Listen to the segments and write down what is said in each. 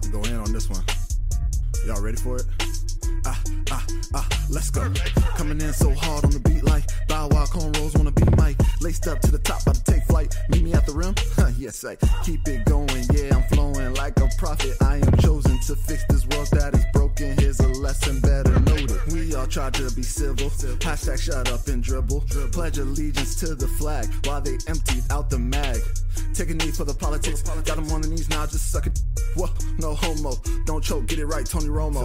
about to go in on this one. Y'all ready for it? Ah, ah, ah, let's go. Coming in so hard on the beat like Bow Wow cornrows wanna be Mike. Laced up to the top, about to take flight. Meet me at the rim? Huh? yes, I keep it going. Yeah, I'm flowing like a prophet. I am chosen to fix this world that is broken. Here's a lesson better noted. We all try to be civil. Hashtag shut up and dribble. Pledge allegiance to the flag while they emptied out the mag. Take a knee for the politics. Got them on the knees now, just suck it. Whoa, no homo. Don't choke, get it right, Tony Romo.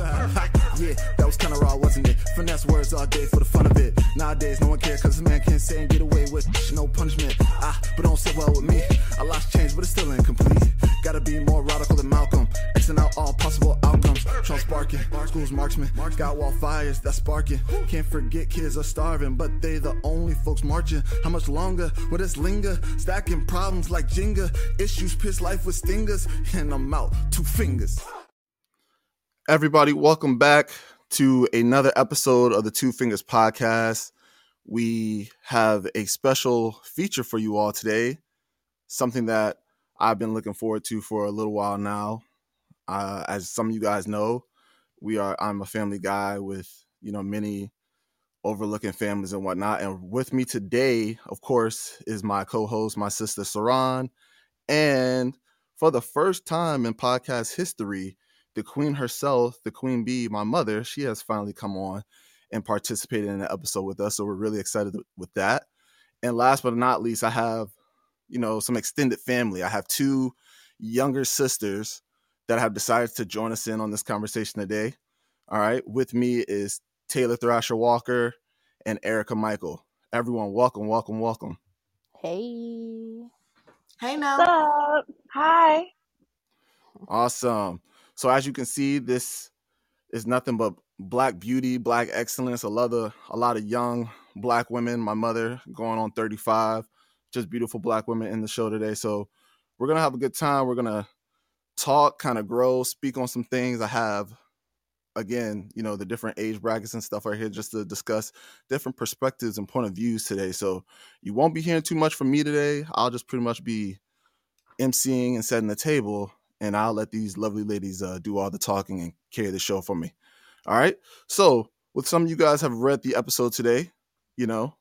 yeah, that was kinda raw, wasn't it? Finesse words all day for the fun of it. Nowadays, no one cares cause a man can't say and get away with no punishment. Ah, but don't sit well with me. I lost change, but it's still incomplete. Gotta be more radical than Malcolm. Xing out all possible outcomes. Trump sparking, school's marksman. Got wall fires that's sparking. Can't forget kids are starving, but they the only folks marching. How much longer will this linger? Stacking problems like Jenga. Issues piss life with stingers. And I'm out, two fingers. Everybody, welcome back to another episode of the Two Fingers Podcast. We have a special feature for you all today, something that I've been looking forward to for a little while now. Uh, as some of you guys know, we are I'm a family guy with you know many overlooking families and whatnot. And with me today, of course, is my co-host, my sister Saran, and for the first time in podcast history, the queen herself, the queen bee, my mother, she has finally come on and participated in an episode with us. So we're really excited with that. And last but not least, I have, you know, some extended family. I have two younger sisters that have decided to join us in on this conversation today. All right. With me is Taylor Thrasher Walker and Erica Michael. Everyone, welcome, welcome, welcome. Hey. Hey now. What's up? Hi. Awesome. So as you can see, this is nothing but black beauty, black excellence. A lot of a lot of young black women. My mother going on 35, just beautiful black women in the show today. So we're gonna have a good time. We're gonna talk, kind of grow, speak on some things. I have again, you know, the different age brackets and stuff are here just to discuss different perspectives and point of views today. So you won't be hearing too much from me today. I'll just pretty much be emceeing and setting the table and I'll let these lovely ladies uh, do all the talking and carry the show for me. All right. So, with some of you guys have read the episode today, you know,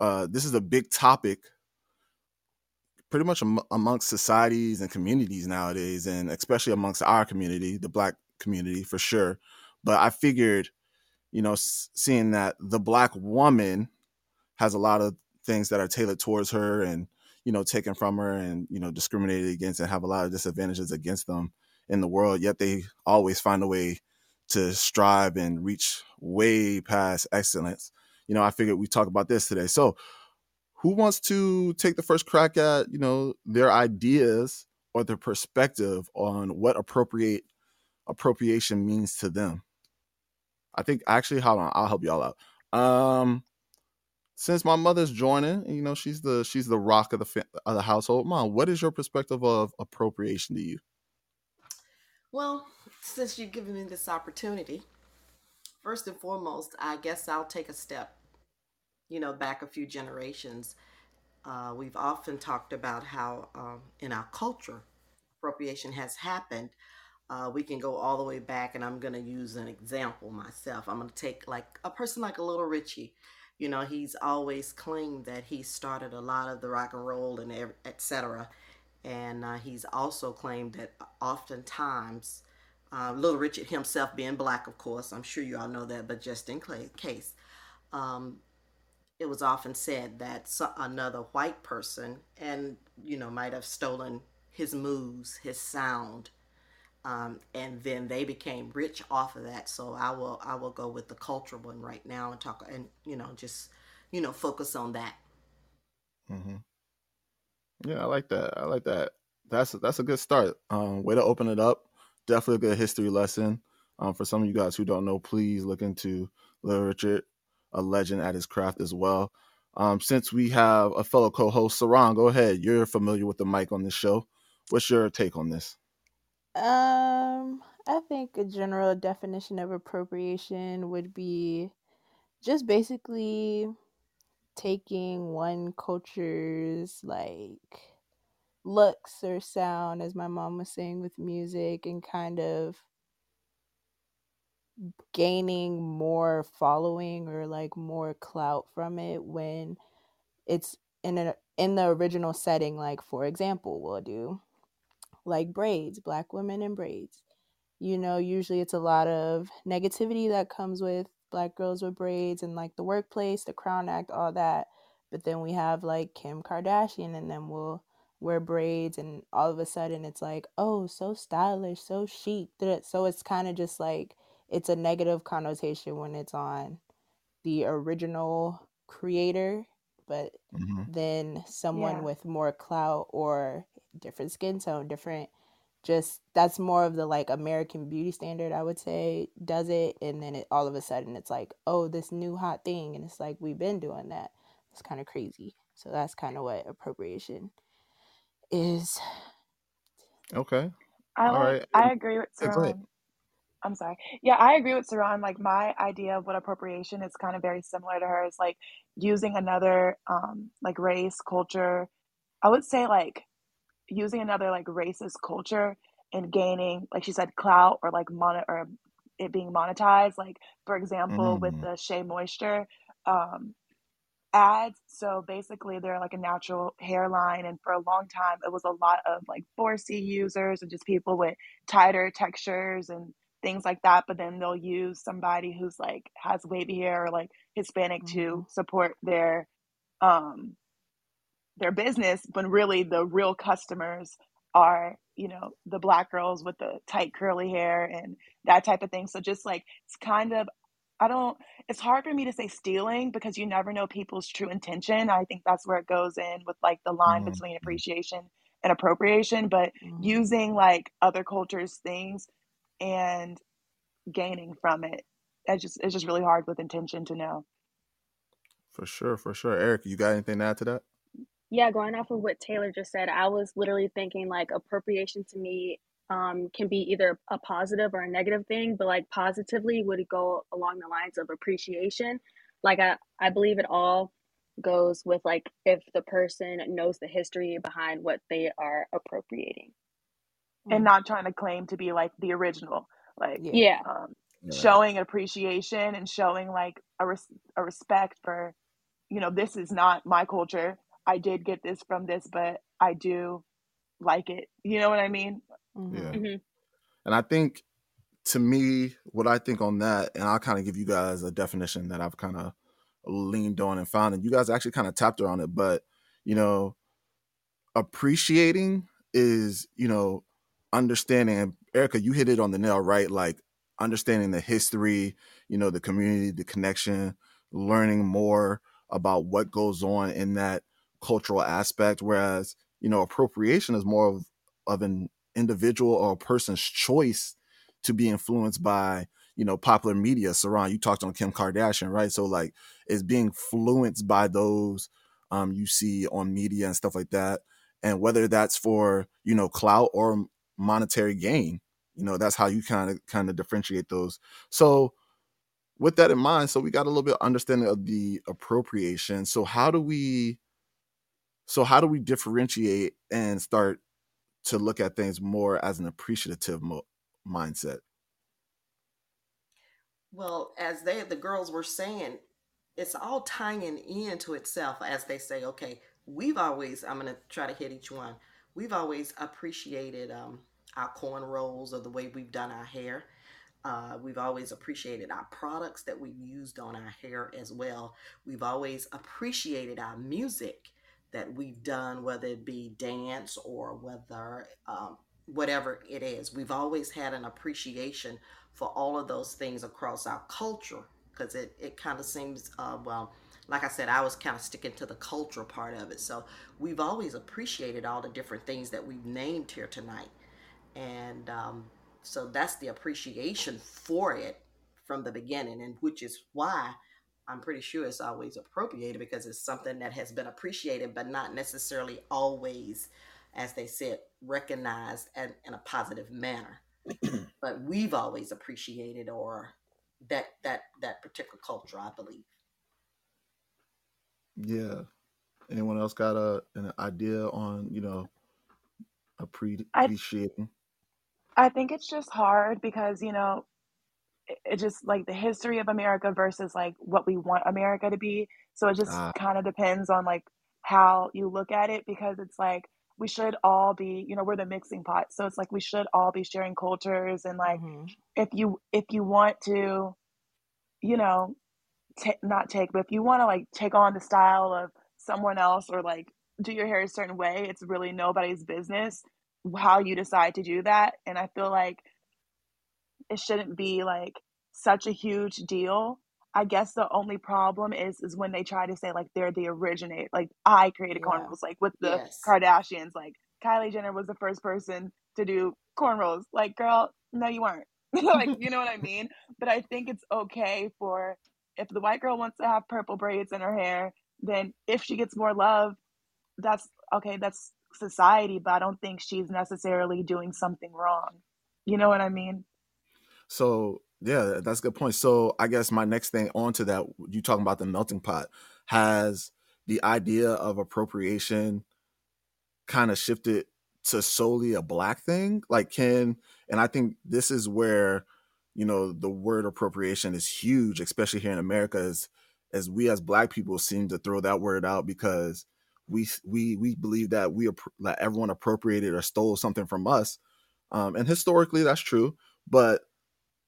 uh, this is a big topic, pretty much am- amongst societies and communities nowadays, and especially amongst our community, the Black community for sure. But I figured, you know, seeing that the Black woman has a lot of things that are tailored towards her and you know taken from her and you know discriminated against and have a lot of disadvantages against them in the world yet they always find a way to strive and reach way past excellence. You know i figured we talk about this today. So who wants to take the first crack at you know their ideas or their perspective on what appropriate appropriation means to them i think actually hold on i'll help y'all out um since my mother's joining, you know, she's the she's the rock of the of the household. Mom, what is your perspective of appropriation to you? Well, since you've given me this opportunity, first and foremost, I guess I'll take a step, you know, back a few generations. Uh, we've often talked about how um, in our culture, appropriation has happened. Uh, we can go all the way back, and I'm going to use an example myself. I'm going to take like a person like a Little Richard you know he's always claimed that he started a lot of the rock and roll and etc and uh, he's also claimed that oftentimes uh, little richard himself being black of course i'm sure you all know that but just in case um, it was often said that another white person and you know might have stolen his moves his sound um, and then they became rich off of that. So I will I will go with the cultural one right now and talk and you know just you know focus on that. Mm-hmm. Yeah, I like that. I like that. That's that's a good start. Um, way to open it up. Definitely a good history lesson. Um, for some of you guys who don't know, please look into Little Richard, a legend at his craft as well. Um, since we have a fellow co-host, Saran, go ahead. You're familiar with the mic on this show. What's your take on this? Um, I think a general definition of appropriation would be just basically taking one culture's like looks or sound, as my mom was saying with music, and kind of gaining more following or like more clout from it when it's in a in the original setting like for example we'll do like braids black women in braids. You know usually it's a lot of negativity that comes with black girls with braids and like the workplace the crown act all that. But then we have like kim kardashian and then we'll wear braids and all of a sudden it's like oh so stylish so chic. So it's kind of just like it's a negative connotation when it's on the original creator but hmm then someone Yeah. with more clout or different skin tone different just that's more of the like american beauty standard i would say does it and then it all of a sudden it's like oh this new hot thing and it's like we've been doing that it's kind of crazy so that's kind of what appropriation is Okay. I All like right. I agree with Yeah. Saran. I'm sorry. Yeah, I agree with Saran. Like my idea of what appropriation is kind of very similar to hers. Like using another um like race, culture. I would say like using another like racist culture and gaining, like she said, clout or like mon or it being monetized. Like for example, with Mm, the Shea Moisture um ads. So basically, they're like a natural hairline, and for a long time, it was a lot of like 4C users and just people with tighter textures and things like that. But then they'll use somebody who's like has wavy hair or like Hispanic Mhm. to support their um their business when really the real customers are you know the black girls with the tight curly hair and that type of thing so just like it's kind of i don't it's hard for me to say stealing because you never know people's true intention i think that's where it goes in with like the line mm, between appreciation and appropriation but Mhm. using like other cultures things and gaining from it it's just it's just really hard with intention to know For sure, for sure. Eric, you got anything to add to that? Yeah, going off of what Taylor just said, I was literally thinking like appropriation to me um, can be either a positive or a negative thing, but like positively would go along the lines of appreciation. Like I, I believe it all goes with like if the person knows the history behind what they are appropriating. and Mm. not trying to claim to be like the original like yeah Yeah. um, Right. showing appreciation and showing like a, res- a respect for you know this is not my culture i did get this from this but i do like it you know what i mean Mhm. Yeah. hmm And I think to me, what I think on that, and I'll kind of give you guys a definition that I've kind of leaned on and found, and you guys actually kind of tapped on it, but you know, appreciating is, you know, understanding and Erica, you hit it on the nail, right? Like understanding the history, you know, the community, the connection, learning more about what goes on in that cultural aspect. Whereas, you know, appropriation is more of, of an individual or person's choice to be influenced by, you know, popular media. Saran, you talked on Kim Kardashian, right? So like it's being influenced by those um you see on media and stuff like that. And whether that's for, you know, clout or monetary gain, you know, that's how you kind of kind of differentiate those. So with that in mind, so we got a little bit of understanding of the appropriation. So how do we so how do we differentiate and start to look at things more as an appreciative mo- mindset? Well, as they the girls were saying, it's all tying into itself as they say, okay, we've always I'm gonna try to hit each one. We've always appreciated um, our cornrows or the way we've done our hair. Uh, we've always appreciated our products that we've used on our hair as well. We've always appreciated our music that we've done, whether it be dance or whether um, whatever it is. We've always had an appreciation for all of those things across our culture because it, it kind of seems, uh, well, like I said, I was kind of sticking to the culture part of it. So we've always appreciated all the different things that we've named here tonight. And um, so that's the appreciation for it from the beginning, and which is why I'm pretty sure it's always appropriated because it's something that has been appreciated, but not necessarily always, as they said, recognized in, in a positive manner. but we've always appreciated or that that that particular culture, I believe. Yeah. Anyone else got a an idea on, you know, appreciating? I think it's just hard because, you know, it, just like the history of America versus like what we want America to be. So it just Ah, kind of depends on like how you look at it because it's like we should all be, you know, we're the mixing pot. So it's like we should all be sharing cultures and like hmm if you if you want to, you know, ta not take, but if you want to like take on the style of someone else or like do your hair a certain way, it's really nobody's business how you decide to do that. And I feel like it shouldn't be like such a huge deal. I guess the only problem is is when they try to say like they're the originate, like I created Yeah. cornrows, like with the Yes. Kardashians, like Kylie Jenner was the first person to do cornrows. Like, girl, no, you weren't. like, you know what I mean? But I think it's okay for if the white girl wants to have purple braids in her hair, then if she gets more love, that's okay, that's society, but I don't think she's necessarily doing something wrong. You know what I mean? So yeah, that's a good point. So I guess my next thing onto that, you talking about the melting pot, has the idea of appropriation kind of shifted to solely a black thing? Like can and I think this is where, you know, the word appropriation is huge, especially here in America, as as we as black people seem to throw that word out because we we we believe that we that everyone appropriated or stole something from us. Um, and historically that's true, but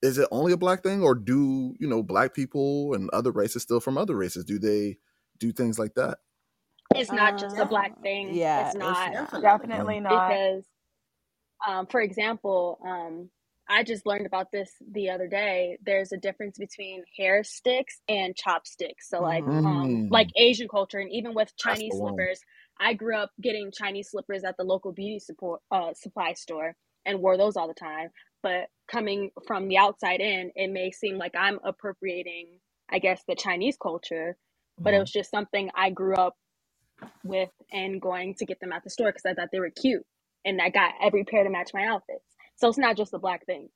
is it only a black thing or do you know black people and other races still from other races do they do things like that It's not just a black thing. yeah, it's it's not not. Definitely. Definitely not. because, um, for example, um, I just learned about this the other day. There's a difference between hair sticks and chopsticks. So, like, Mhm. um, like Asian culture, and even with Chinese slippers, I grew up getting Chinese slippers at the local beauty support uh, supply store and wore those all the time. But coming from the outside in, it may seem like I'm appropriating, I guess, the Chinese culture, but it Mhm. was just something I grew up with and going to get them at the store because I thought they were cute, and I got every pair to match my outfits. So it's not just a black thing.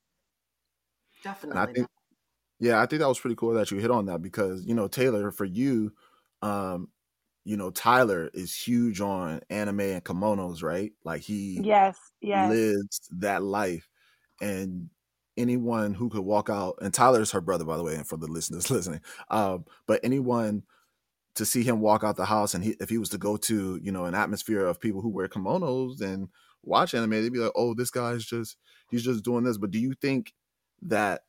and i Definitely. think yeah i think that was pretty cool that you hit on that because you know taylor for you um you know tyler is huge on anime and kimonos right like he Yes, yes. lives that life and anyone who could walk out and tyler's her brother by the way and for the listeners listening um but anyone to see him walk out the house and he, if he was to go to you know an atmosphere of people who wear kimonos and watch anime they'd be like oh this guy's just he's just doing this. But do you think that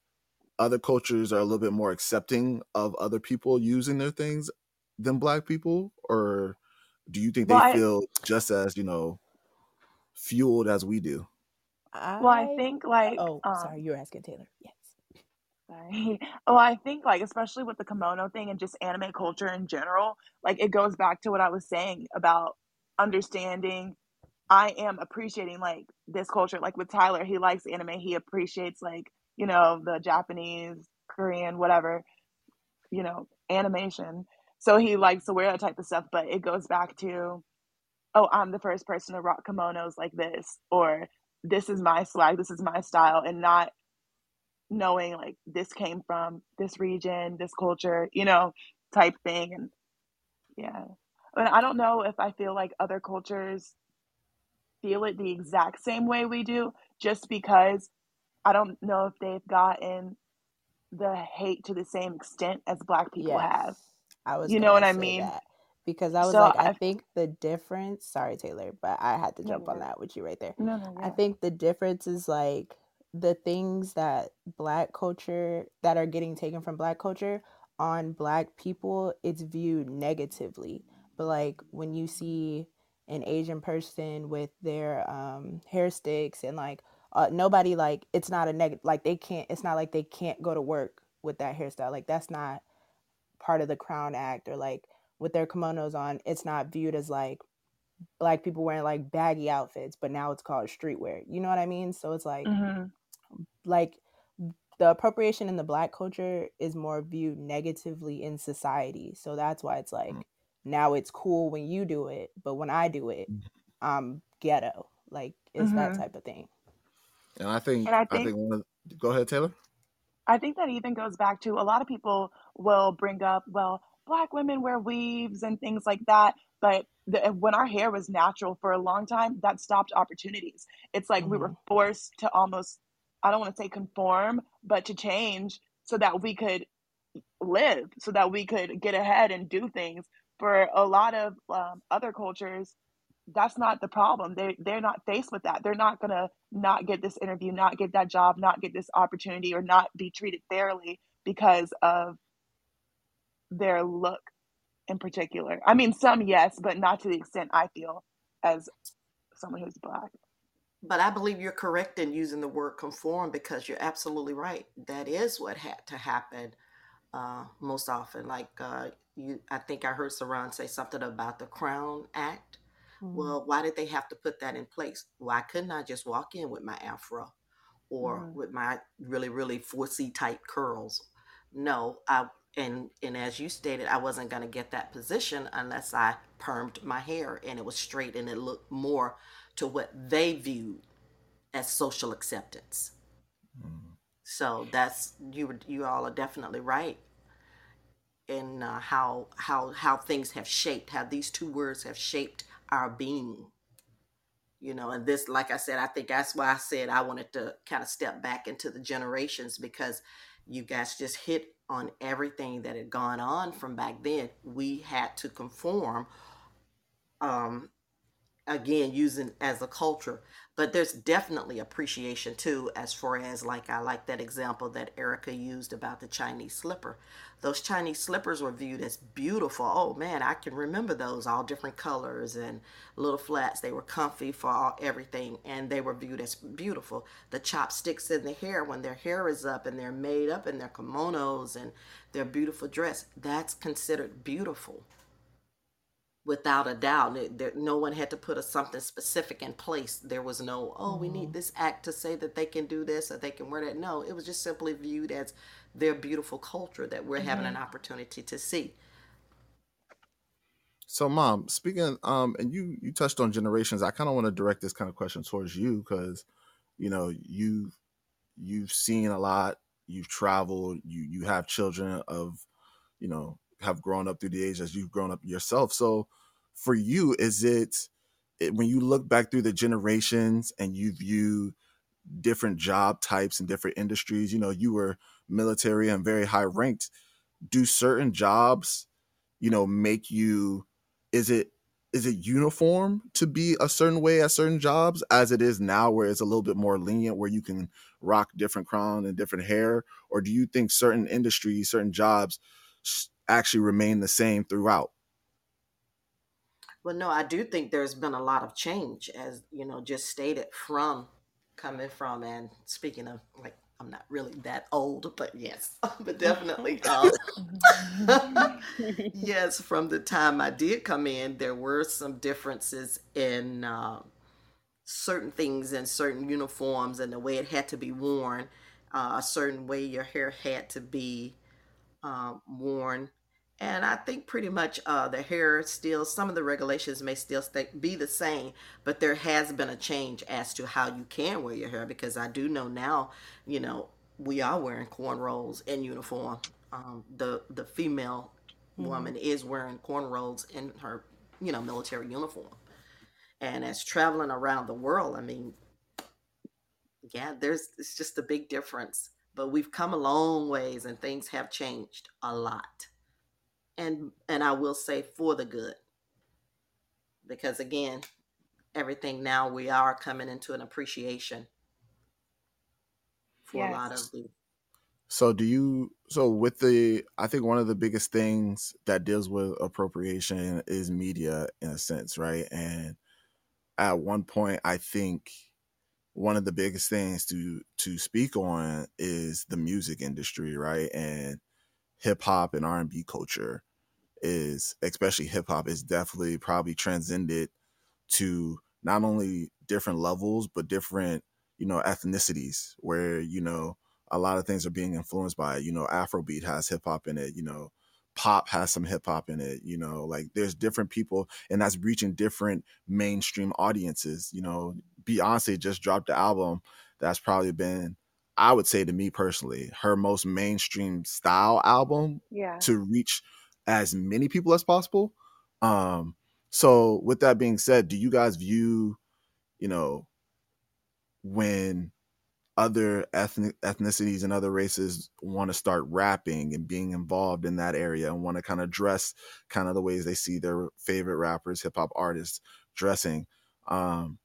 other cultures are a little bit more accepting of other people using their things than black people? Or do you think Well, they I feel just as you know fueled as we do well, I I think like oh um sorry, you were asking Taylor. Yes. Sorry. Well, I think like especially with the kimono thing and just anime culture in general, like it goes back to what I was saying about understanding. I am appreciating like this culture. Like with Tyler, he likes anime. He appreciates like you know the Japanese, Korean, whatever you know animation. So he likes to wear that type of stuff. But it goes back to oh, I'm the first person to rock kimonos like this, or this is my swag, this is my style, and not knowing like this came from this region, this culture, you know, type thing. And yeah, and I don't know if I feel like other cultures feel it the exact same way we do, just because I don't know if they've gotten the hate to the same extent as Black people have. I was You know what I mean? that because I was So like, I I think the difference. Sorry, Taylor, but I had to no, jump on that with you right there. no, no, I think the difference is like the things that black culture that are getting taken from black culture on black people, it's viewed negatively. But like when you see an Asian person with their um hair sticks and like uh, nobody like it's not a negative like they can't it's not like they can't go to work with that hairstyle like that's not part of the crown act or like with their kimonos on it's not viewed as like black people wearing like baggy outfits but now it's called streetwear. You know what i mean? So it's like hmm like the appropriation in the black culture is more viewed negatively in society. So that's why it's like Mm. now it's cool when you do it but when i do it i'm ghetto. Like it's that hmm type of thing. And i think And I i think think one of, go ahead taylor. I think that even goes back to a lot of people will bring up, well, black women wear weaves and things like that but the, when our hair was natural for a long time that stopped opportunities it's like mm-hmm. we were mm-hmm. forced to almost i don't want to say conform but to change so that we could live so that we could get ahead and do things for a lot of um, other cultures that's not the problem they they're not faced with that they're not going to not get this interview not get that job not get this opportunity or not be treated fairly because of their look in particular i mean some yes but not to the extent i feel as someone who's black but I believe you're correct in using the word conform because you're absolutely right. That is what had to happen uh, most often. Like uh, you, I think I heard Saran say something about the Crown Act. Mm-hmm. Well, why did they have to put that in place? Why couldn't I just walk in with my afro or mm-hmm. with my really, really 4C type curls? No, I and and as you stated, I wasn't going to get that position unless I permed my hair and it was straight and it looked more to what they viewed as social acceptance. Mm-hmm. So that's you. You all are definitely right in uh, how how how things have shaped, how these two words have shaped our being. You know, and this, like I said, I think that's why I said I wanted to kind of step back into the generations because you guys just hit on everything that had gone on from back then. We had to conform um, again using as a culture but there's definitely appreciation too as far as like i like that example that erica used about the chinese slipper. Those chinese slippers were viewed as beautiful. Oh man i can remember those all different colors and little flats. They were comfy for all, everything and they were viewed as beautiful. The chopsticks in the hair when their hair is up and they're made up in their kimonos and their beautiful dress that's considered beautiful without a doubt. There, no one had to put a, something specific in place. There was no, oh, mm-hmm. we need mm-hmm. this act to say that they can do this or they can wear that. No, it was just simply viewed as their beautiful culture that we're mm-hmm. having an mm-hmm. opportunity to see. So, mom, speaking, um, and you you touched on generations. I kind of want to direct this kind of question towards you because, you know, you you've seen a lot. You've traveled. You you have children of, you know, have grown up through the age as you've grown up yourself. So for you, is it, it when you look back through the generations and you view different job types and different industries, you know, you were military and very high ranked. Do certain jobs, you know, make you is it is it uniform to be a certain way at certain jobs as it is now where it's a little bit more lenient where you can rock different crown and different hair or do you think certain industries certain jobs actually remain the same throughout? Well, no, I do think there's been a lot of change, as you know, just stated from coming from and speaking of like I'm not really that old, but yes, but definitely, um, yes, from the time I did come in, there were some differences in uh, certain things and certain uniforms and the way it had to be worn, uh, a certain way your hair had to be uh, worn and I think pretty much uh, the hair still, some of the regulations may still stay, be the same, but there has been a change as to how you can wear your hair because I do know now, you know, we are wearing cornrows in uniform. Um, the the female mm-hmm. woman is wearing cornrows in her, you know, military uniform. And as traveling around the world, I mean, yeah, there's it's just a big difference. But we've come a long ways and things have changed a lot and and I will say for the good. Because again, everything now we are coming into an appreciation for yes. a lot of the so do you so with the I think one of the biggest things that deals with appropriation is media in a sense, right? And at one point I think one of the biggest things to to speak on is the music industry, right? And hip hop and R&B culture is especially hip hop is definitely probably transcended to not only different levels but different you know ethnicities where you know a lot of things are being influenced by you know afrobeat has hip hop in it you know pop has some hip hop in it you know like there's different people and that's reaching different mainstream audiences you know. Beyonce just dropped the album that's probably been i would say to me personally her most mainstream style album yeah. to reach as many people as possible. Um, so with that being said, do you guys view, you know, when other ethnic ethnicities and other races want to start rapping and being involved in that area and want to kind of dress kind of the ways they see their favorite rappers, hip hop artists dressing. Um,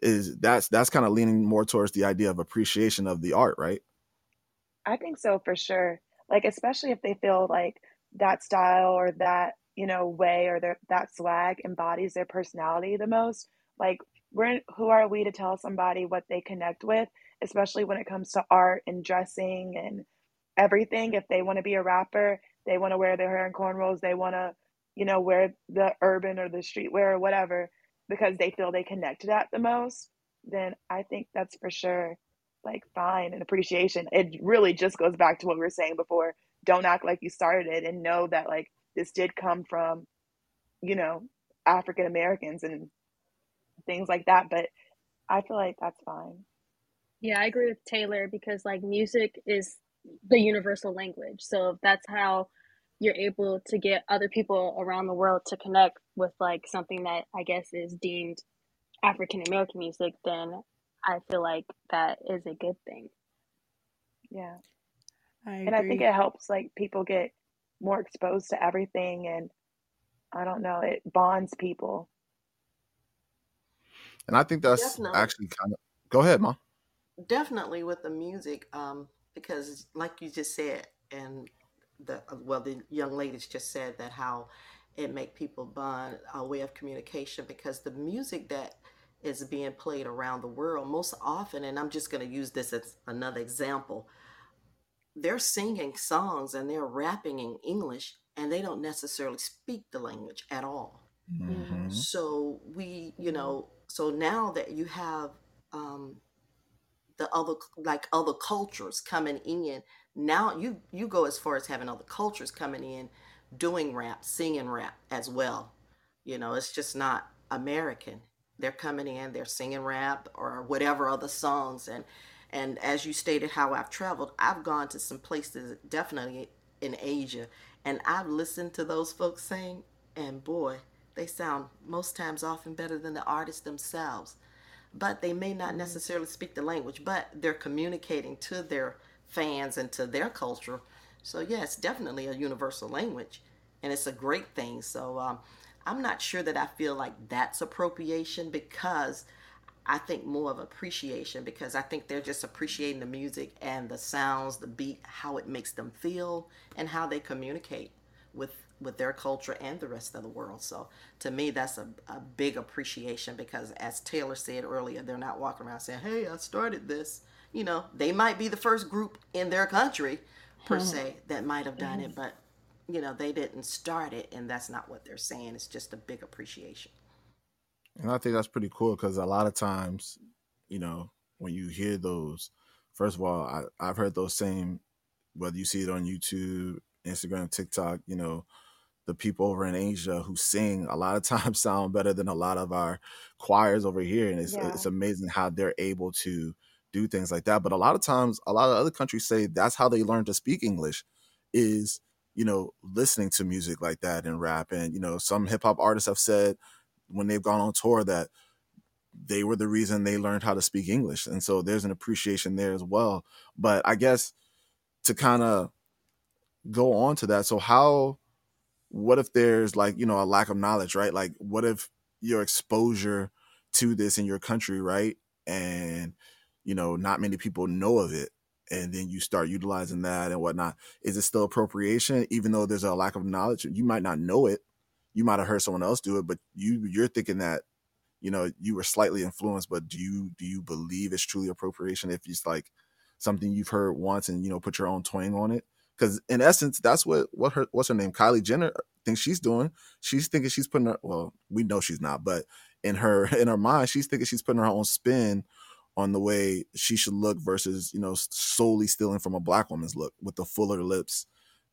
is that's that's kind of leaning more towards the idea of appreciation of the art, right? I think so for sure. Like especially if they feel like that style or that you know way or their that swag embodies their personality the most. Like we're who are we to tell somebody what they connect with, especially when it comes to art and dressing and everything. If they want to be a rapper, they want to wear their hair in cornrows, they want to, you know, wear the urban or the streetwear or whatever because they feel they connect to that the most, then I think that's for sure like fine and appreciation. It really just goes back to what we were saying before. Don't act like you started it and know that like this did come from, you know, African Americans and things like that. But I feel like that's fine. Yeah, I agree with Taylor because like music is the universal language. So that's how you're able to get other people around the world to connect with like something that I guess is deemed African American music, then I feel like that is a good thing. Yeah. I And I think it helps like people get more exposed to everything and I don't know, it bonds people. And I think that's Definitely. actually kind of. Go ahead, mom. definitely with the music um because like you just said and the well the young ladies just said that how it make people bond a way of communication because the music that is being played around the world most often and i'm just going to use this as another example they're singing songs and they're rapping in english and they don't necessarily speak the language at all. Mm-hmm. so we you know so now that you have um the other like other cultures coming in now you you go as far as having other cultures coming in doing rap singing rap as well. You know it's just not american. They're coming in they're singing rap or whatever other songs and and as you stated how i've traveled i've gone to some places definitely in asia and i've listened to those folks sing and boy they sound most times often better than the artists themselves but they may not necessarily speak the language, but they're communicating to their fans and to their culture. So yeah, it's definitely a universal language, and it's a great thing. So um, I'm not sure that I feel like that's appropriation because I think more of appreciation because I think they're just appreciating the music and the sounds, the beat, how it makes them feel, and how they communicate with with their culture and the rest of the world. So to me, that's a, a big appreciation because as Taylor said earlier, they're not walking around saying, "Hey, I started this." You know, they might be the first group in their country per hmm. se that might have done it, mm-hmm. but you know, they didn't start it, and that's not what they're saying. It's just a big appreciation. And I think that's pretty cool because a lot of times, you know, when you hear those, first of all, I, I've heard those same, whether you see it on YouTube, Instagram, TikTok, you know, the people over in Asia who sing a lot of times sound better than a lot of our choirs over here. And it's, Yeah. it's amazing how they're able to do things like that. But a lot of times, a lot of other countries say that's how they learn to speak English is, you know, listening to music like that and rap. And, you know, some hip hop artists have said when they've gone on tour that they were the reason they learned how to speak English. And so there's an appreciation there as well. But I guess to kind of go on to that, so how, what if there's like, you know, a lack of knowledge, right? Like, what if your exposure to this in your country, right? And, you know, not many people know of it. And then you start utilizing that and whatnot. Is it still appropriation, even though there's a lack of knowledge? You might not know it. You might have heard someone else do it, but you you're thinking that you know you were slightly influenced but do you do you believe it's truly appropriation if it's like something you've heard once and you know put your own twang on it? Because in essence that's what what her what's her name kylie jenner thinks she's doing. She's thinking she's putting her well we know she's not but in her in her mind she's thinking she's putting her own spin on the way she should look versus you know solely stealing from a black woman's look with the fuller lips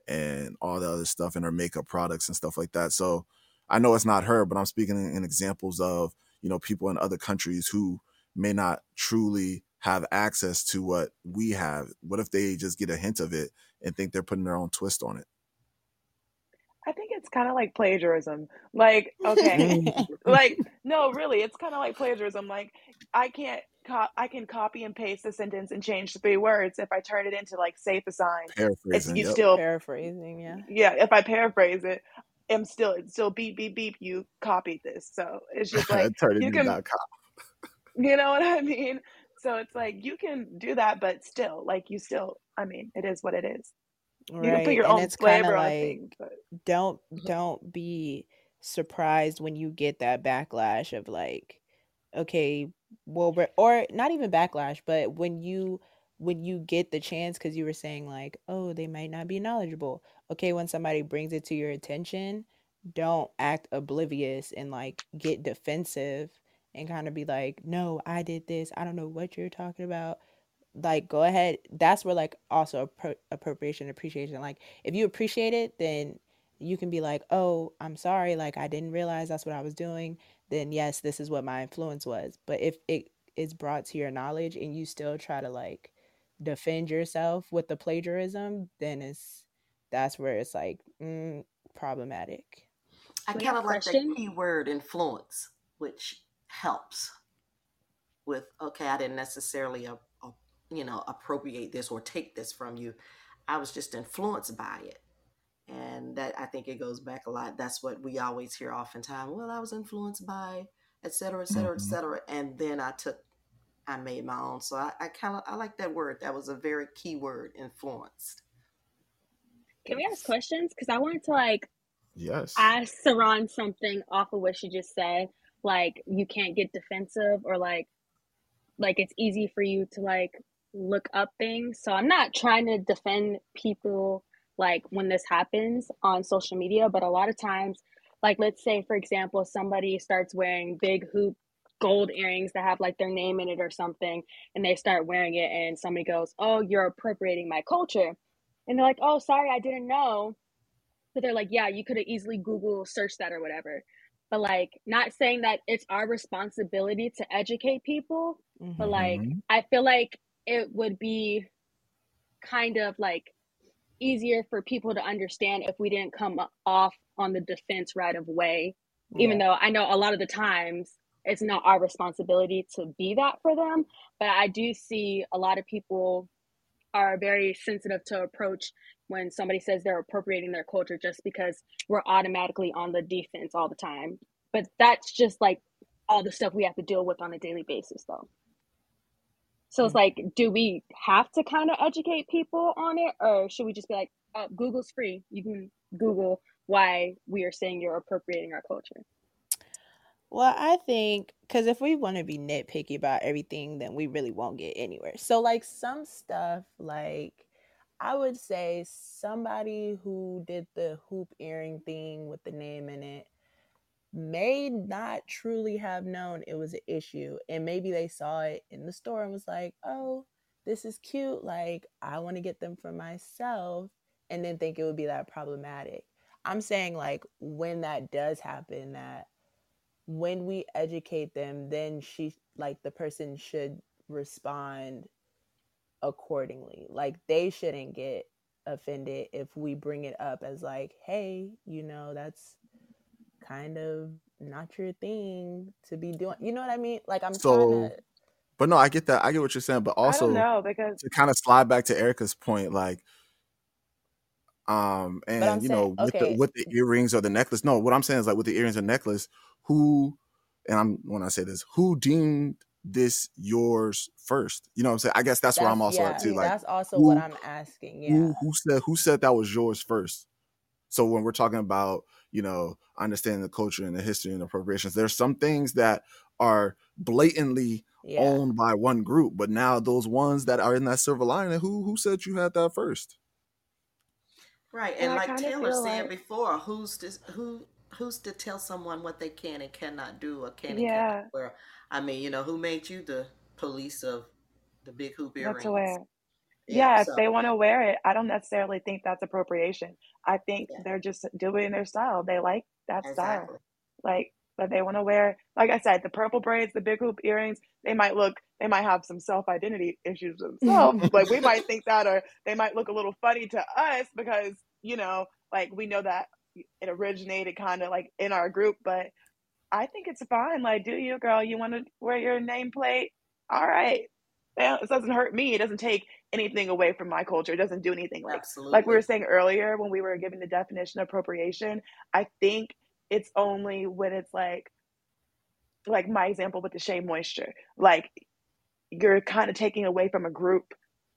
and all the other stuff in her makeup products and stuff like that so i know it's not her but i'm speaking in, in examples of you know people in other countries who may not truly have access to what we have what if they just get a hint of it and think they're putting their own twist on it I think it's kind of like plagiarism. Like, okay, like no, really, it's kind of like plagiarism. Like, I can't, co- I can copy and paste a sentence and change the three words. If I turn it into like SafeAssign, it's Paraphrasing. you Yep. still, Paraphrasing, yeah. yeah. If I paraphrase it, I'm still, it's still beep beep beep. You copied this, so it's just like Turn you can, dot com. you know what I mean. So it's like you can do that, but still, like you still, I mean, it is what it is. You can put Right. your And own it's kind of flavor on like things, but don't don't be surprised when you get that backlash of like okay well or not even backlash but when you when you get the chance because you were saying like oh they might not be knowledgeable. Okay when somebody brings it to your attention don't act oblivious and like get defensive and kind of be like no i did this. I don't know what you're talking about. Like go ahead. That's where like also appro- appropriation appreciation like if you appreciate it then you can be like oh i'm sorry like i didn't realize that's what i was doing then yes this is what my influence was but if it is brought to your knowledge and you still try to like defend yourself with the plagiarism then it's that's where it's like mm, problematic I We kind of like that question. key word influence, which helps with okay, I didn't necessarily uh, uh, you know appropriate this or take this from you. I was just influenced by it. And that I think it goes back a lot. That's what we always hear oftentimes. Well, I was influenced by et cetera, et cetera, et Mhm. cetera. And then I took I made my own. So I, I kind of I like that word. That was a very key word, influenced. Can we ask questions? Because I wanted to like Yes. ask Saran something off of what she just said. Like you can't get defensive or like like it's easy for you to like look up things. So I'm not trying to defend people like when this happens on social media, but a lot of times, like let's say for example, somebody starts wearing big hoop gold earrings that have like their name in it or something, and they start wearing it, and somebody goes, "Oh, you're appropriating my culture," and they're like, "Oh, sorry, I didn't know." But they're like, "Yeah, you could have easily Google searched that or whatever." But like, not saying that it's our responsibility to educate people, but Mhm. like Mhm. I feel like it would be kind of like easier for people to understand if we didn't come off on the defense right of way. Even yeah. though I know a lot of the times it's not our responsibility to be that for them but I do see a lot of people are very sensitive to approach when somebody says they're appropriating their culture just because we're automatically on the defense all the time. But that's just like all the stuff we have to deal with on a daily basis though so it's like, do we have to kind of educate people on it, or should we just be like, oh, Google's free. You can Google why we are saying you're appropriating our culture. Well, I think because if we want to be nitpicky about everything, then we really won't get anywhere. So, like some stuff, like I would say somebody who did the hoop earring thing with the name in it may not truly have known it was an issue. And maybe they saw it in the store and was like, oh, this is cute. Like, I want to get them for myself. And then think it would be that problematic. I'm saying, like, when that does happen, that when we educate them, then she, like, the person should respond accordingly. Like, they shouldn't get offended if we bring it up as, like, hey, you know, that's kind of not your thing to be doing. You know what I mean? Like, I'm So, trying to. but no, I get that. I get what you're saying, but also know because to kind of slide back to Erica's point, like, um, and you know, saying, with the with the earrings or the necklace. No, what I'm saying is like with the earrings and necklace, who, and I'm when I say this, who deemed this yours first? You know what I'm saying? I guess that's where I'm that's, also at yeah, too. Like, that's also what I'm asking. Yeah. who who said who said that was yours first? So when we're talking about you know understanding the culture and the history and appropriations, there's some things that are blatantly Yeah. owned by one group, but now those ones that are in that silver lining, who who said you had that first? Right, and and like Taylor said like before, who's to who who's to tell someone what they can and cannot do or can and cannot yeah, wear? I mean, you know, who made you the police of the big hoop what to earrings? wear. Yeah, if so they want to wear it, I don't necessarily think that's appropriation. I think yeah, they're just doing their style. They like that style. Like, but they want to wear, like I said, the purple braids, the big hoop earrings. They might look, they might have some self identity issues themselves. Like, we might think that, or they might look a little funny to us because, you know, like we know that it originated kind of like in our group, but I think it's fine. Like, do you, girl? You want to wear your nameplate? All right. Well, it doesn't hurt me. It doesn't take anything away from my culture. It doesn't do anything. Like, Absolutely. like we were saying earlier when we were giving the definition of appropriation. I think it's only when it's like, like my example with the Shea Moisture. Like, you're kind of taking away from a group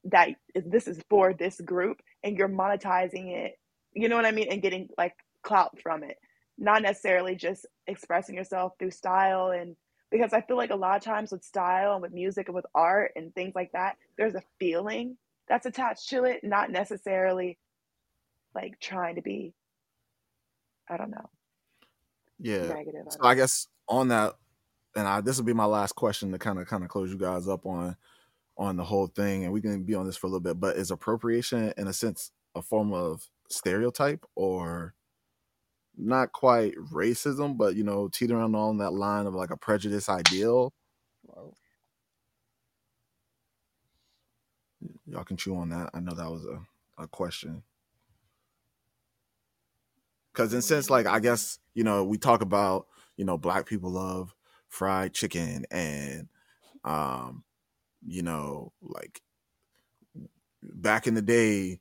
that this is for this group, and you're monetizing it. You know what I mean? And getting like clout from it not necessarily just expressing yourself through style and because I feel like a lot of times with style and with music and with art and things like that, there's a feeling that's attached to it, not necessarily like trying to be, I don't know. Yeah. Negative. So I guess on that, and I, this will be my last question to kind of kind of close you guys up on on the whole thing, and we can be on this for a little bit. But is appropriation, in a sense, a form of stereotype, or not quite racism, but you know, teetering on that line of like a prejudice ideal. Y'all can chew on that. I know that was a, a question. Cause in sense, like I guess, you know, we talk about, you know, black people love fried chicken and um, you know, like back in the day,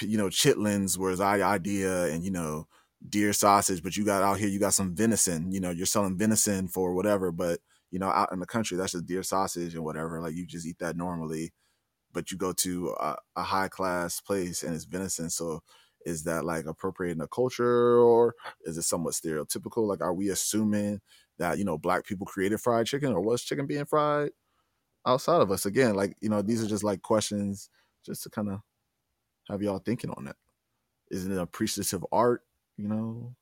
you know, chitlins was our idea and you know, deer sausage, but you got out here, you got some venison. You know, you're selling venison for whatever, but you know, out in the country, that's just deer sausage and whatever. Like you just eat that normally, but you go to a, a high class place and it's venison. So is that like appropriating a culture or is it somewhat stereotypical? Like, are we assuming that, you know, black people created fried chicken or was chicken being fried outside of us? Again, like, you know, these are just like questions just to kind of have y'all thinking on that. Is it an appreciative art? You know.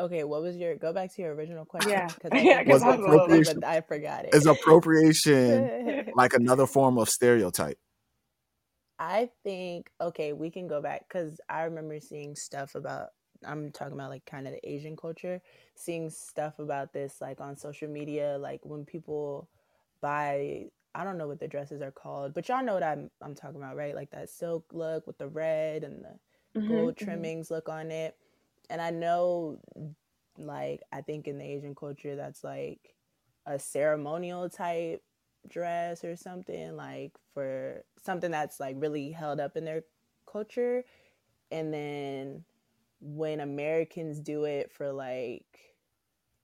Okay, what was your go back to your original question? Yeah, I yeah, was appropriation. I forgot it. Is appropriation like another form of stereotype? I think okay, we can go back because I remember seeing stuff about. I'm talking about like kind of the Asian culture, seeing stuff about this like on social media, like when people buy. I don't know what the dresses are called, but y'all know what I'm I'm talking about, right? Like that silk look with the red and the mm-hmm, gold mm-hmm. trimmings look on it. And I know, like, I think in the Asian culture, that's like a ceremonial type dress or something, like for something that's like really held up in their culture. And then when Americans do it for like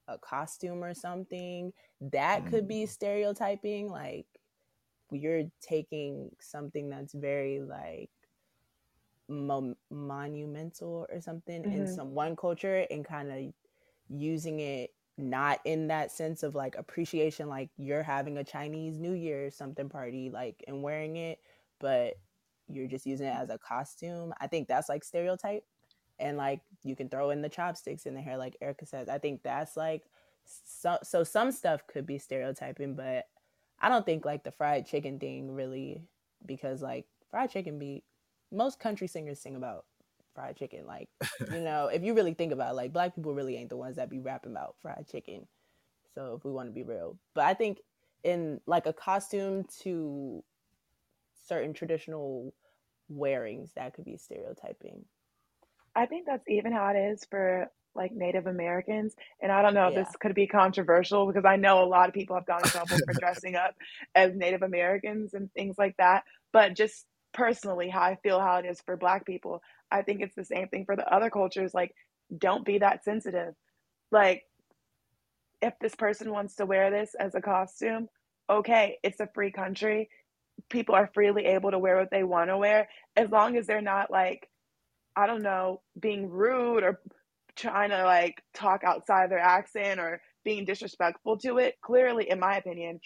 a costume or something, that could be mm. stereotyping. Like, you're taking something that's very like mo- monumental or something mm-hmm. in some one culture and kind of using it not in that sense of like appreciation like you're having a chinese new year something party like and wearing it but you're just using it as a costume i think that's like stereotype and like you can throw in the chopsticks in the hair like erica says i think that's like so, so some stuff could be stereotyping but i don't think like the fried chicken thing really because like fried chicken be most country singers sing about fried chicken. Like, you know, if you really think about it, like black people really ain't the ones that be rapping about fried chicken. So if we want to be real. But I think in like a costume to certain traditional wearings, that could be stereotyping. I think that's even how it is for like Native Americans. And I don't know if yeah. this could be controversial because I know a lot of people have gone in trouble for dressing up as Native Americans and things like that. But just personally how I feel how it is for black people. I think it's the same thing for the other cultures. Like, don't be that sensitive. Like, if this person wants to wear this as a costume, okay, it's a free country. People are freely able to wear what they want to wear as long as they're not like, I don't know, being rude or trying to like talk outside their accent or being disrespectful to it. Clearly, in my opinion,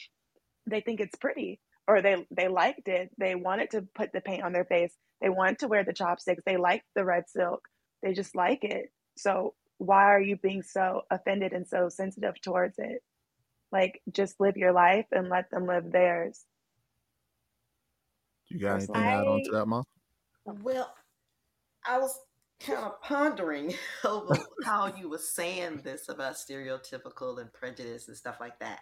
they think it's pretty or they they liked it. They wanted to put the paint on their face. They wanted to wear the chopsticks. They liked the red silk. They just like it. So why are you being so offended and so sensitive towards it? Like just live your life and let them live theirs. You got anything to add on to that, Mom? Well, I was kind of pondering over how you were saying this about stereotypical and prejudice and stuff like that,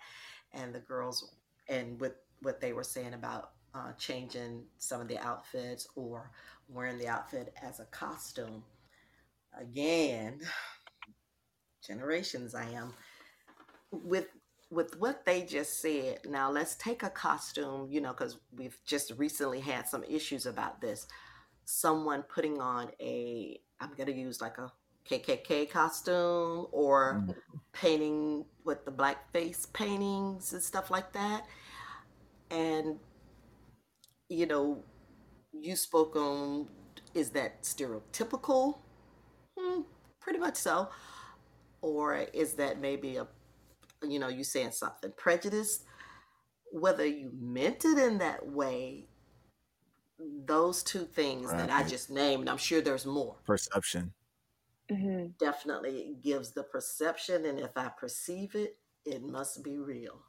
and the girls and with what they were saying about uh, changing some of the outfits or wearing the outfit as a costume. again, generations I am with with what they just said. Now let's take a costume, you know, because we've just recently had some issues about this. Someone putting on a, I'm gonna use like a KKK costume or Mm. painting with the black face paintings and stuff like that. And you know, you spoke on is that stereotypical? Hmm, pretty much so. Or is that maybe a you know, you saying something prejudiced? Whether you meant it in that way, those two things that I just named, I'm sure there's more. Perception. hmm Definitely gives the perception, and if I perceive it, it must be real.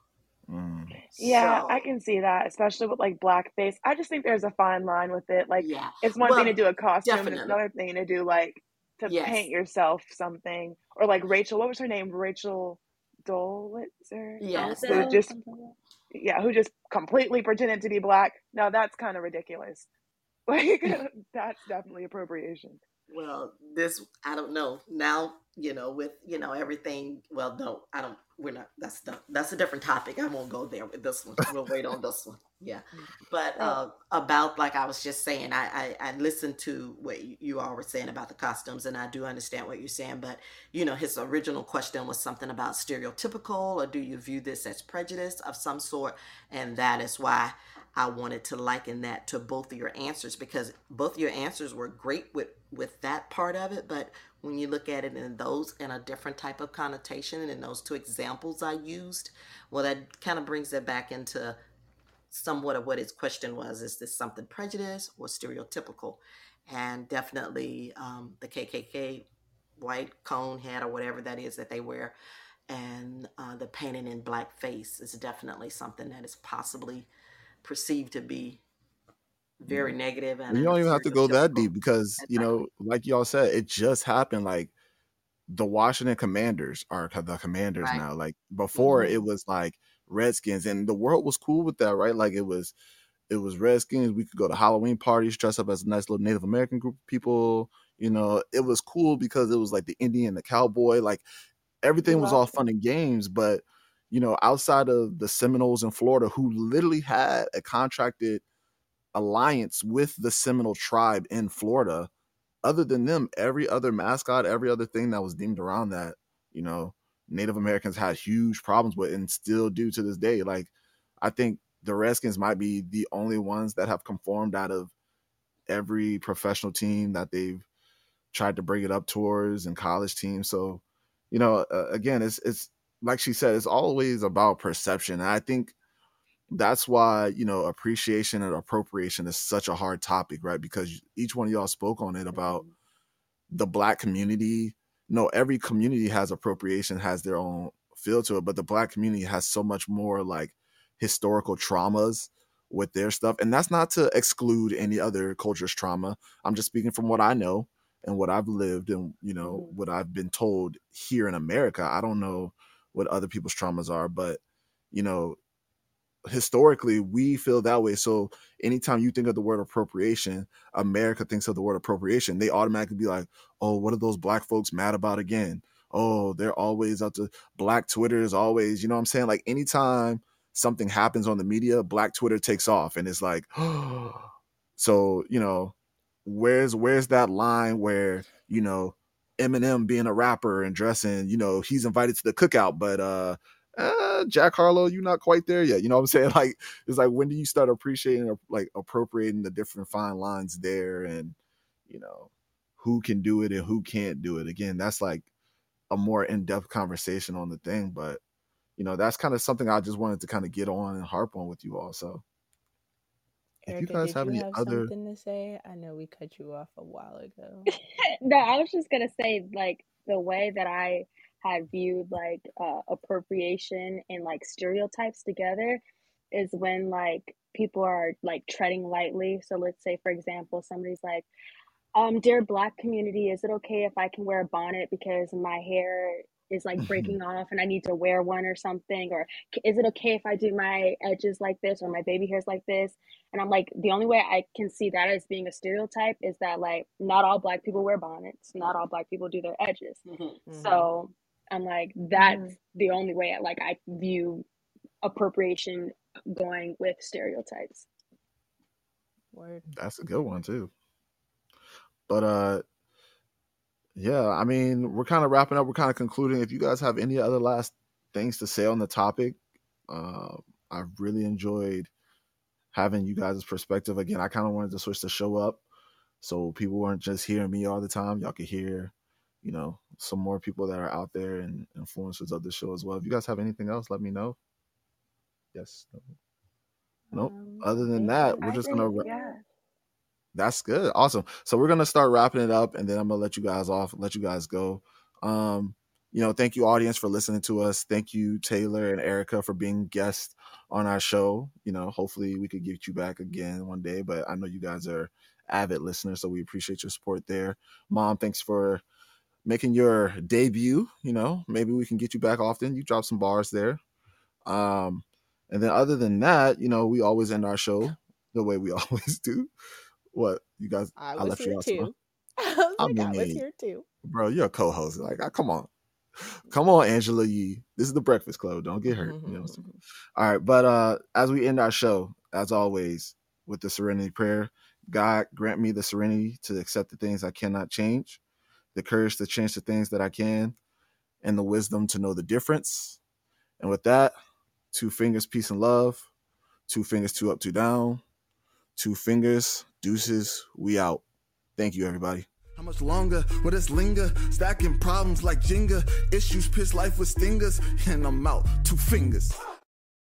Mm. Yeah, I can see that, especially with like blackface. I just think there's a fine line with it. Like, yeah. it's one thing to do a costume, and it's another thing to do like to paint yourself something. Or like Rachel, what was her name? Rachel Dolitzer, Yes. who just something like that. yeah, who just completely pretended to be black. Now that's kind of ridiculous. Like that's definitely appropriation. Well, this I don't know. Now, you know, with you know everything. Well, no, I don't. We're not. That's the, that's a different topic. I won't go there with this one. We'll wait on this one. Yeah, but Oh, uh, about like I was just saying, I, I I listened to what you all were saying about the costumes, and I do understand what you're saying. But you know, his original question was something about stereotypical, or do you view this as prejudice of some sort? And that is why I wanted to liken that to both of your answers because both of your answers were great with with that part of it, but when you look at it in those in a different type of connotation and in those two examples I used, well, that kind of brings it back into somewhat of what his question was: Is this something prejudiced or stereotypical? And definitely um, the KKK white cone hat or whatever that is that they wear, and uh, the painting in blackface is definitely something that is possibly perceived to be very negative and You don't even have to go that deep because you know, like y'all said, it just happened. Like the Washington Commanders are the Commanders Right. now. Like before, it hmm was like Redskins, and the world was cool with that, right? Like it was, it was Redskins. We could go to Halloween parties, dress up as a nice little Native American group of people. You know, it was cool because it was like the Indian, the cowboy, like everything was all fun and games. But you know, outside of the Seminoles in Florida, who literally had a contracted alliance with the Seminole tribe in Florida. Other than them, every other mascot, every other thing that was deemed around that, you know, Native Americans had huge problems with and still do to this day. Like, I think the Redskins might be the only ones that have conformed out of every professional team that they've tried to bring it up towards and college teams. So, you know, uh, again, it's it's like she said, it's always about perception. And I think that's why you know appreciation and appropriation is such a hard topic right because each one of y'all spoke on it about the black community no every community has appropriation has their own feel to it but the black community has so much more like historical traumas with their stuff and that's not to exclude any other culture's trauma i'm just speaking from what i know and what i've lived and you know Mhm. what i've been told here in america i don't know what other people's traumas are but you know historically we feel that way. So anytime you think of the word appropriation america thinks of the word appropriation. They automatically be like oh what are those black folks mad about again? Oh they're always out to black twitter is always you know what i'm saying? Like anytime something happens on the media black twitter takes off and it's like so you know where's where's that line where you know eminem being a rapper and dressing you know he's invited to the cookout but uh uh, Jack Harlow, you're not quite there yet. You know what I'm saying? Like, it's like when do you start appreciating like appropriating the different fine lines there, and you know who can do it and who can't do it. Again, that's like a more in depth conversation on the thing, but you know that's kind of something I just wanted to kind of get on and harp on with you all. So, if you guys did have you any have other, something to say? I know we cut you off a while ago. No, I was just gonna say like the way that I had viewed like uh, appropriation and like stereotypes together is when like people are like treading lightly. So let's say for example somebody's like, um, dear black community, is it okay if I can wear a bonnet because my hair is like Mhm. breaking off and I need to wear one or something or is it okay if I do my edges like this or my baby hairs like this and I'm like the only way I can see that as being a stereotype is that like not all black people wear bonnets not all black people do their edges Mhm. so I'm like that's the only way I like I view appropriation going with stereotypes Word. That's a good one too. But uh yeah, I mean, we're kind of wrapping up, we're kind of concluding. If you guys have any other last things to say on the topic, uh I've really enjoyed having you guys' perspective. Again, I kind of wanted to switch the show up so people weren't just hearing me all the time. Y'all could hear, you know, some more people that are out there and influencers of the show as well. If you guys have anything else, let me know. Yes. No. Nope. Um, Other than that, we're I just think, gonna yeah. That's good. Awesome. So we're gonna start wrapping it up and then I'm gonna let you guys off, let you guys go. Um, you know, thank you audience for listening to us. Thank you, Taylor and Erica, for being guests on our show. You know, hopefully we could get you back again one day, but I know you guys are avid listeners, so we appreciate your support there. Mom, thanks for making your debut. You know, maybe we can get you back often. You dropped some bars there. Um, and then other than that, you know, we always end our show the way we always do. What you guys? I I was left you here out, too. I was I like, I was here too. bro, you're a co-host. Like, come on, come on, Angela Yee. This is the Breakfast Club. Don't get hurt. You know. saying? All right, but uh, as we end our show, as always, with the Serenity Prayer, God grant me the serenity to accept the things I cannot change, the courage to change the things that I can, and the wisdom to know the difference. And with that, two fingers, peace and love. Two fingers, two up, two down. Two fingers, deuces. We out. Thank you, everybody. How much longer will this linger? Stacking problems like Jenga. Issues piss life with stingers. And I'm out. Two fingers.